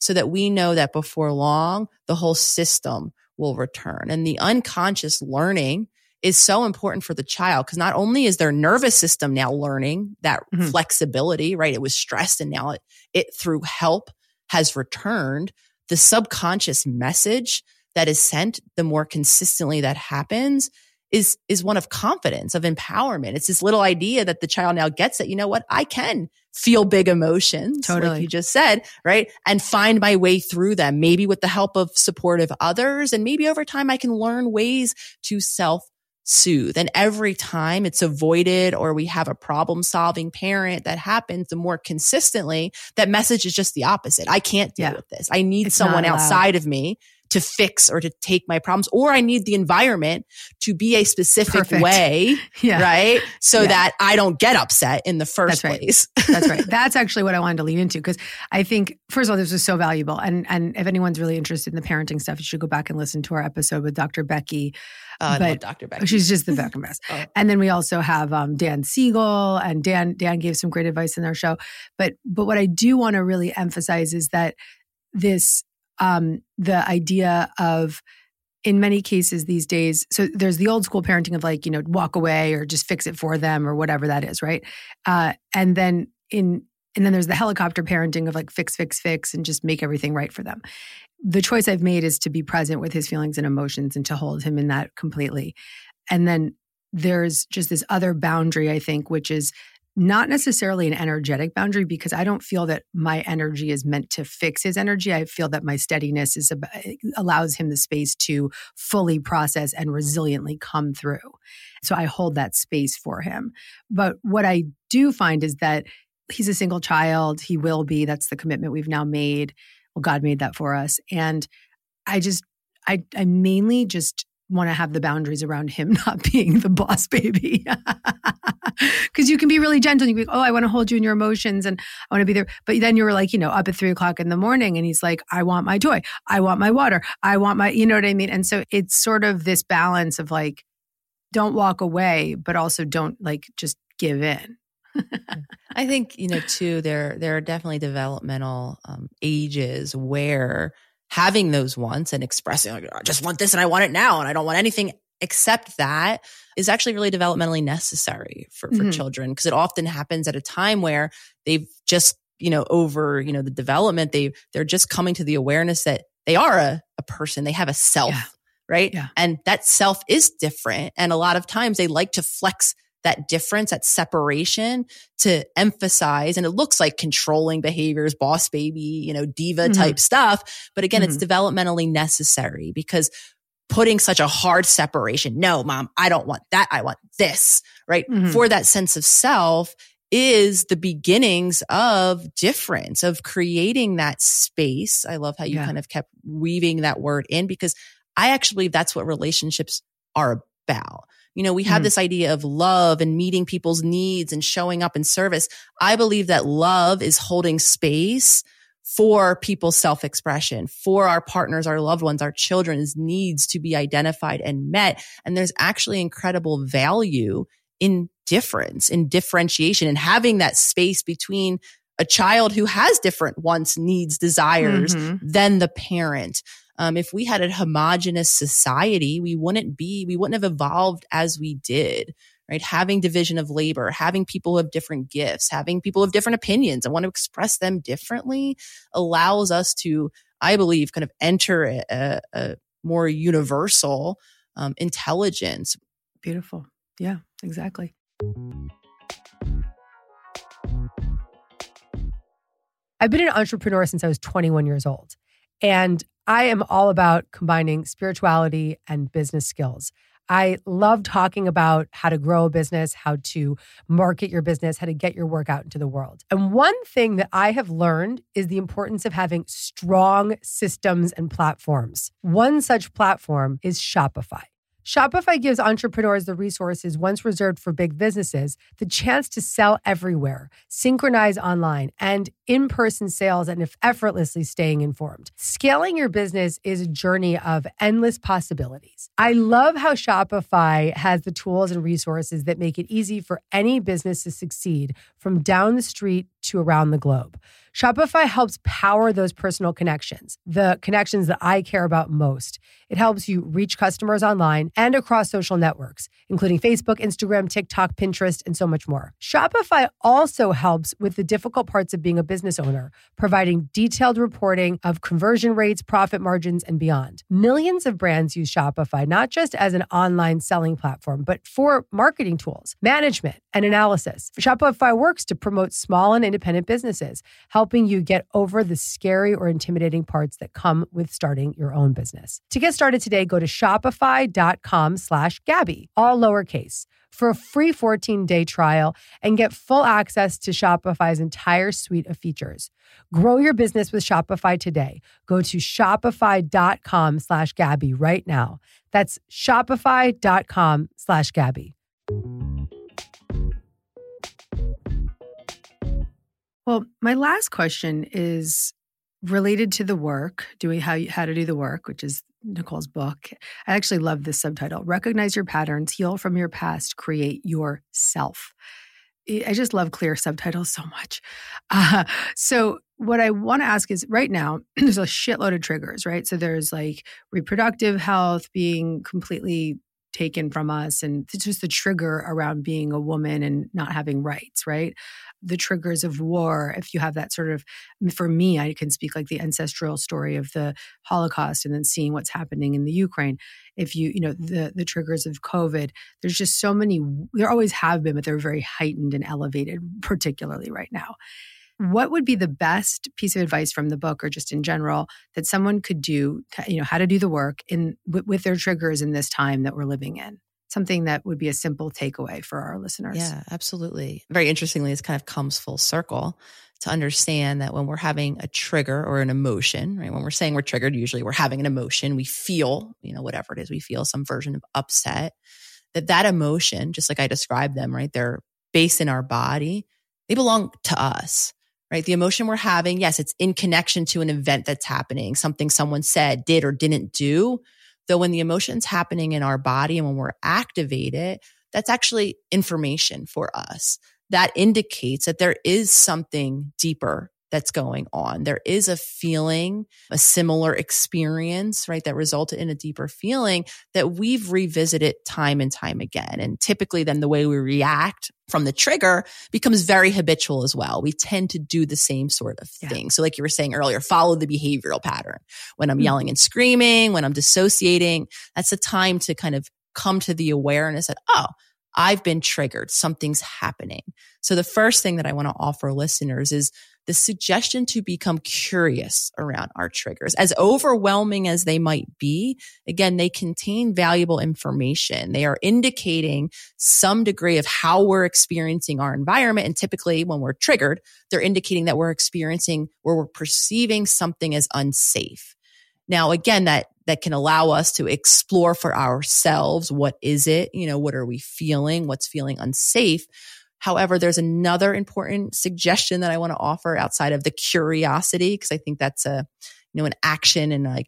so that we know that before long, the whole system will return and the unconscious learning is so important for the child because not only is their nervous system now learning that mm-hmm. flexibility, right? It was stressed and now it, it through help has returned. The subconscious message that is sent, the more consistently that happens is, is one of confidence, of empowerment. It's this little idea that the child now gets that, you know what? I can feel big emotions. Totally. Like you just said, right? And find my way through them, maybe with the help of supportive others. And maybe over time I can learn ways to self soothe. And every time it's avoided or we have a problem solving parent that happens, the more consistently that message is just the opposite. I can't deal yeah. with this. I need it's someone outside of me to fix or to take my problems, or I need the environment to be a specific Perfect. way, yeah. right? So yeah. that I don't get upset in the first That's place. That's right. That's actually what I wanted to lean into because I think, first of all, this was so valuable. And, and if anyone's really interested in the parenting stuff, you should go back and listen to our episode with Dr. Becky. Uh, but Dr. Becky. She's just the best. oh. And then we also have um, Dan Siegel, and Dan Dan gave some great advice in our show. But but what I do want to really emphasize is that this um, the idea of in many cases these days so there's the old school parenting of like you know walk away or just fix it for them or whatever that is right uh, and then in and then there's the helicopter parenting of like fix fix fix and just make everything right for them the choice i've made is to be present with his feelings and emotions and to hold him in that completely and then there's just this other boundary i think which is not necessarily an energetic boundary because I don't feel that my energy is meant to fix his energy. I feel that my steadiness is allows him the space to fully process and resiliently come through. So I hold that space for him. But what I do find is that he's a single child. He will be. That's the commitment we've now made. Well, God made that for us. And I just, I, I mainly just want to have the boundaries around him not being the boss baby. Because you can be really gentle. You can be, oh, I want to hold you in your emotions and I want to be there. But then you were like, you know, up at three o'clock in the morning and he's like, I want my toy. I want my water. I want my, you know what I mean? And so it's sort of this balance of like, don't walk away, but also don't like just give in. I think you know too. There there are definitely developmental um, ages where having those wants and expressing like I just want this and I want it now and I don't want anything except that is actually really developmentally necessary for, for Mhm. children because it often happens at a time where they've just you know over you know the development they they're just coming to the awareness that they are a, a person they have a self Yeah. right Yeah. and that self is different and a lot of times they like to flex that difference that separation to emphasize and it looks like controlling behaviors boss baby you know diva Mhm. type stuff but again it's Mhm. developmentally necessary because putting such a hard separation no mom i don't want that i want this right Mhm. for that sense of self is the beginnings of difference of creating that space i love how you Yeah. kind of kept weaving that word in because i actually believe that's what relationships are about you know we have Mhm. this idea of love and meeting people's needs and showing up in service i believe that love is holding space for people's self-expression, for our partners, our loved ones, our children's needs to be identified and met. And there's actually incredible value in difference, in differentiation and having that space between a child who has different wants, needs, desires Mhm. than the parent. Um, if we had a homogenous society, we wouldn't be, we wouldn't have evolved as we did right? Having division of labor, having people have different gifts, having people of different opinions and want to express them differently allows us to, I believe, kind of enter a, a, a more universal um, intelligence. Beautiful. Yeah, exactly. I've been an entrepreneur since I was 21 years old. And I am all about combining spirituality and business skills. I love talking about how to grow a business, how to market your business, how to get your work out into the world. And one thing that I have learned is the importance of having strong systems and platforms. One such platform is Shopify. Shopify gives entrepreneurs the resources once reserved for big businesses the chance to sell everywhere, synchronize online, and in person sales, and effortlessly staying informed. Scaling your business is a journey of endless possibilities. I love how Shopify has the tools and resources that make it easy for any business to succeed from down the street to around the globe. Shopify helps power those personal connections, the connections that I care about most. It helps you reach customers online and across social networks, including Facebook, Instagram, TikTok, Pinterest, and so much more. Shopify also helps with the difficult parts of being a business owner, providing detailed reporting of conversion rates, profit margins, and beyond. Millions of brands use Shopify not just as an online selling platform, but for marketing tools, management, and analysis. Shopify works to promote small and independent businesses, helping you get over the scary or intimidating parts that come with starting your own business. To get started today, go to shopify.com slash Gabby, all lowercase, for a free 14-day trial and get full access to Shopify's entire suite of features. Grow your business with Shopify today. Go to shopify.com slash Gabby right now. That's shopify.com slash Gabby. Well, my last question is related to the work, doing how you, how to do the work, which is Nicole's book. I actually love this subtitle: "Recognize your patterns, heal from your past, create yourself." I just love clear subtitles so much. Uh, so, what I want to ask is right now, there's a shitload of triggers, right? So, there's like reproductive health being completely taken from us, and it's just the trigger around being a woman and not having rights, right? The triggers of war, if you have that sort of, for me, I can speak like the ancestral story of the Holocaust and then seeing what's happening in the Ukraine. If you, you know, the the triggers of COVID, there's just so many, there always have been, but they're very heightened and elevated, particularly right now. What would be the best piece of advice from the book or just in general that someone could do, you know, how to do the work in with, with their triggers in this time that we're living in? Something that would be a simple takeaway for our listeners. Yeah, absolutely. Very interestingly, this kind of comes full circle to understand that when we're having a trigger or an emotion, right? When we're saying we're triggered, usually we're having an emotion. We feel, you know, whatever it is, we feel some version of upset. That that emotion, just like I described them, right? They're based in our body. They belong to us, right? The emotion we're having, yes, it's in connection to an event that's happening, something someone said, did, or didn't do. Though when the emotion's happening in our body and when we're activated, that's actually information for us. That indicates that there is something deeper that's going on. There is a feeling, a similar experience, right? That resulted in a deeper feeling that we've revisited time and time again. And typically then the way we react from the trigger becomes very habitual as well. We tend to do the same sort of Yeah. thing. So like you were saying earlier, follow the behavioral pattern. When I'm Mhm. yelling and screaming, when I'm dissociating, that's the time to kind of come to the awareness that, oh, I've been triggered. Something's happening. So the first thing that I want to offer listeners is the suggestion to become curious around our triggers. As overwhelming as they might be, again, they contain valuable information. They are indicating some degree of how we're experiencing our environment. And typically when we're triggered, they're indicating that we're experiencing where we're perceiving something as unsafe. Now, again, that that can allow us to explore for ourselves what is it? You know, what are we feeling? What's feeling unsafe? However, there's another important suggestion that I want to offer outside of the curiosity, because I think that's a, you know, an action and like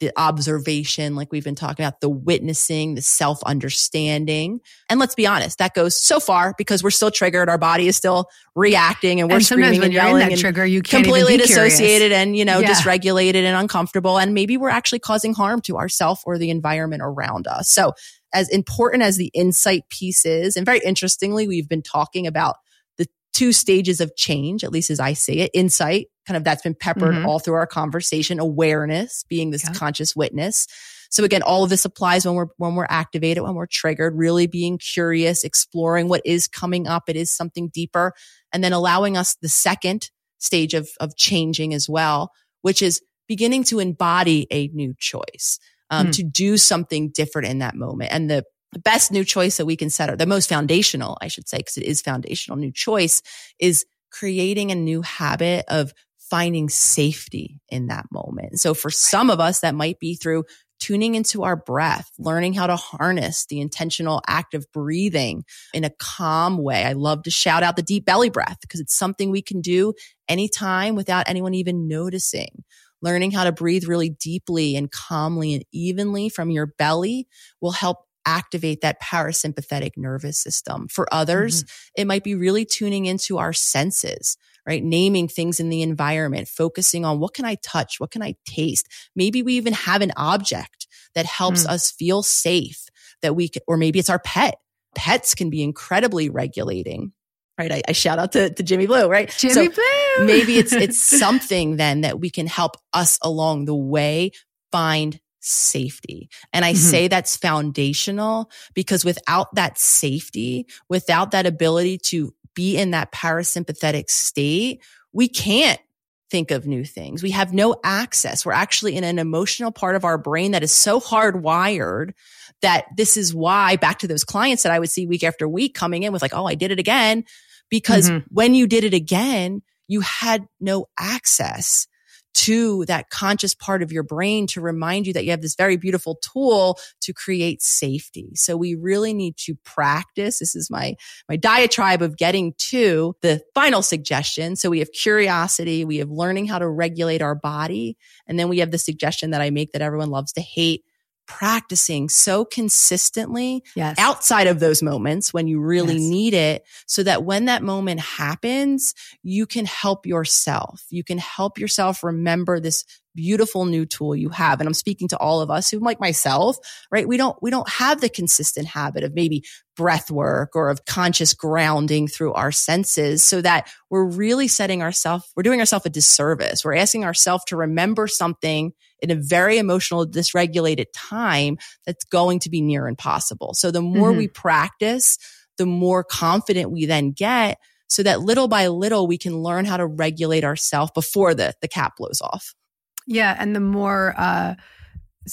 the observation, like we've been talking about, the witnessing, the self understanding. And let's be honest, that goes so far because we're still triggered. Our body is still reacting and we're and screaming and you're in yelling that and trigger, you can't completely curious. dissociated and you know Yeah. dysregulated and uncomfortable and maybe we're actually causing harm to ourself or the environment around us so as important as the insight piece is and very interestingly we've been talking about the two stages of change at least as i see it insight kind of that's been peppered Mhm. all through our conversation awareness being this Yeah. conscious witness so again all of this applies when we're when we're activated when we're triggered really being curious exploring what is coming up it is something deeper and then allowing us the second stage of of changing as well which is beginning to embody a new choice um, Hmm. to do something different in that moment and the the best new choice that we can set, or the most foundational, I should say, because it is foundational new choice, is creating a new habit of finding safety in that moment. So for some of us, that might be through tuning into our breath, learning how to harness the intentional act of breathing in a calm way. I love to shout out the deep belly breath because it's something we can do anytime without anyone even noticing. Learning how to breathe really deeply and calmly and evenly from your belly will help activate that parasympathetic nervous system. For others, it might be really tuning into our senses, right? Naming things in the environment, focusing on what can I touch? What can I taste? Maybe we even have an object that helps Mm. us feel safe that we or maybe it's our pet. Pets can be incredibly regulating, right? I, I shout out to, to Jimmy Blue, right? Jimmy So Blue. maybe it's it's something then that we can help us along the way find safety. And I Mhm. say that's foundational because without that safety, without that ability to be in that parasympathetic state, we can't think of new things. We have no access. We're actually in an emotional part of our brain that is so hardwired that this is why back to those clients that I would see week after week coming in with like, Oh, I did it again. Because Mhm. when you did it again, you had no access to that conscious part of your brain to remind you that you have this very beautiful tool to create safety. So we really need to practice. This is my, my diatribe of getting to the final suggestion. So we have curiosity. We have learning how to regulate our body. And then we have the suggestion that I make that everyone loves to hate practicing so consistently yes. outside of those moments when you really Yes. need it so that when that moment happens, you can help yourself. You can help yourself remember this beautiful new tool you have. And I'm speaking to all of us who like myself, right? We don't, we don't have the consistent habit of maybe breath work or of conscious grounding through our senses so that we're really setting ourselves, we're doing ourselves a disservice. We're asking ourselves to remember something in a very emotional, dysregulated time that's going to be near impossible. So the more Mhm. we practice, the more confident we then get so that little by little we can learn how to regulate ourselves before the, the cap blows off. Yeah, and the more uh,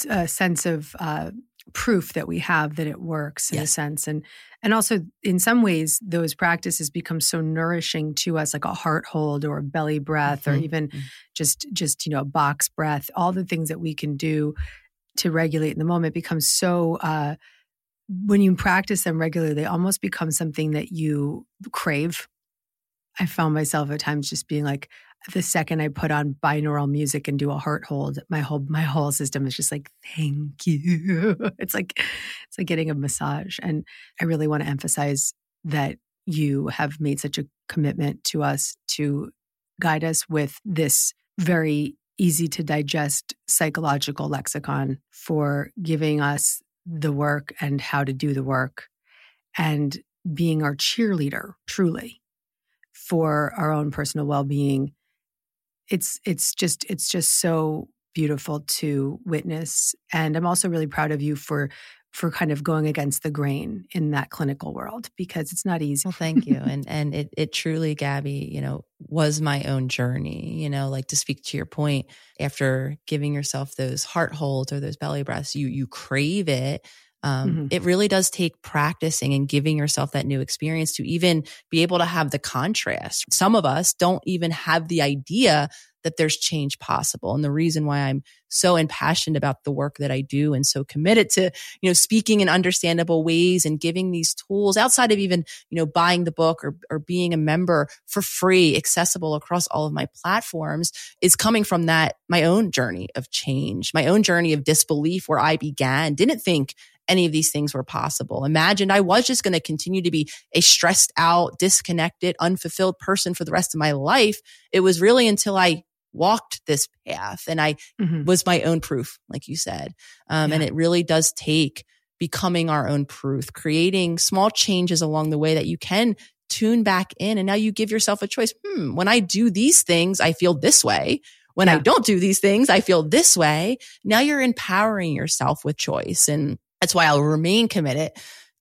uh, sense of uh, proof that we have that it works in a sense and and also in some ways those practices become so nourishing to us like a heart hold or a belly breath or Mhm. even Mhm. just just you know a box breath all the things that we can do to regulate in the moment becomes so uh when you practice them regularly they almost become something that you crave i found myself at times just being like the second i put on binaural music and do a heart hold my whole my whole system is just like thank you. It's like it's like getting a massage. And i really want to emphasize that you have made such a commitment to us to guide us with this very easy to digest psychological lexicon for giving us the work and how to do the work and being our cheerleader truly for our own personal well-being it's it's just it's just so beautiful to witness and i'm also really proud of you for for kind of going against the grain in that clinical world because it's not easy Well, thank you. And and it it truly, Gabby, you know, was my own journey. You know, like to speak to your point, after giving yourself those heart holds or those belly breaths, you you crave it. Um, Mhm. It really does take practicing and giving yourself that new experience to even be able to have the contrast. Some of us don't even have the idea that there's change possible. And the reason why I'm so impassioned about the work that I do and so committed to, you know, speaking in understandable ways and giving these tools outside of even, you know, buying the book or, or being a member for free, accessible across all of my platforms is coming from that, my own journey of change, my own journey of disbelief where I began, didn't think any of these things were possible. Imagined I was just going to continue to be a stressed out, disconnected, unfulfilled person for the rest of my life. It was really until I walked this path and I Mhm. was my own proof, like you said. Um, And it really does take becoming our own proof, creating small changes along the way that you can tune back in. And now you give yourself a choice. Hmm, when I do these things, I feel this way. When I don't do these things, I feel this way. Now you're empowering yourself with choice. And that's why I'll remain committed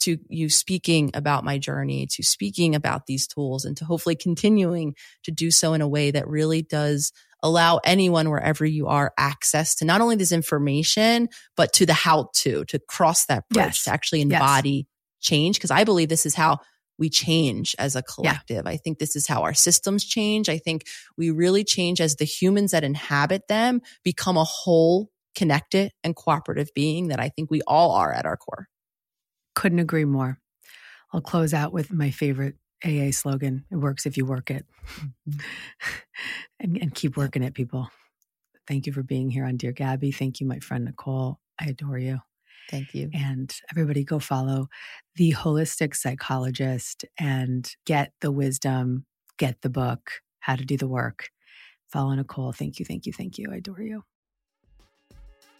to you speaking about my journey, to speaking about these tools, and to hopefully continuing to do so in a way that really does allow anyone wherever you are access to not only this information, but to the how to, to cross that bridge, Yes. to actually Yes. embody change. Cause I believe this is how we change as a collective. I think this is how our systems change. I think we really change as the humans that inhabit them become a whole, connected, and cooperative being that I think we all are at our core. couldn't agree more. I'll close out with my favorite aa slogan. It works if you work it. Mm-hmm. And, and keep working it people. Thank you for being here on dear gabby. Thank you my friend nicole. I adore you. Thank you. and everybody go follow the holistic psychologist and get the wisdom get the book how to do the work. Follow nicole. Thank you thank you thank you. I adore you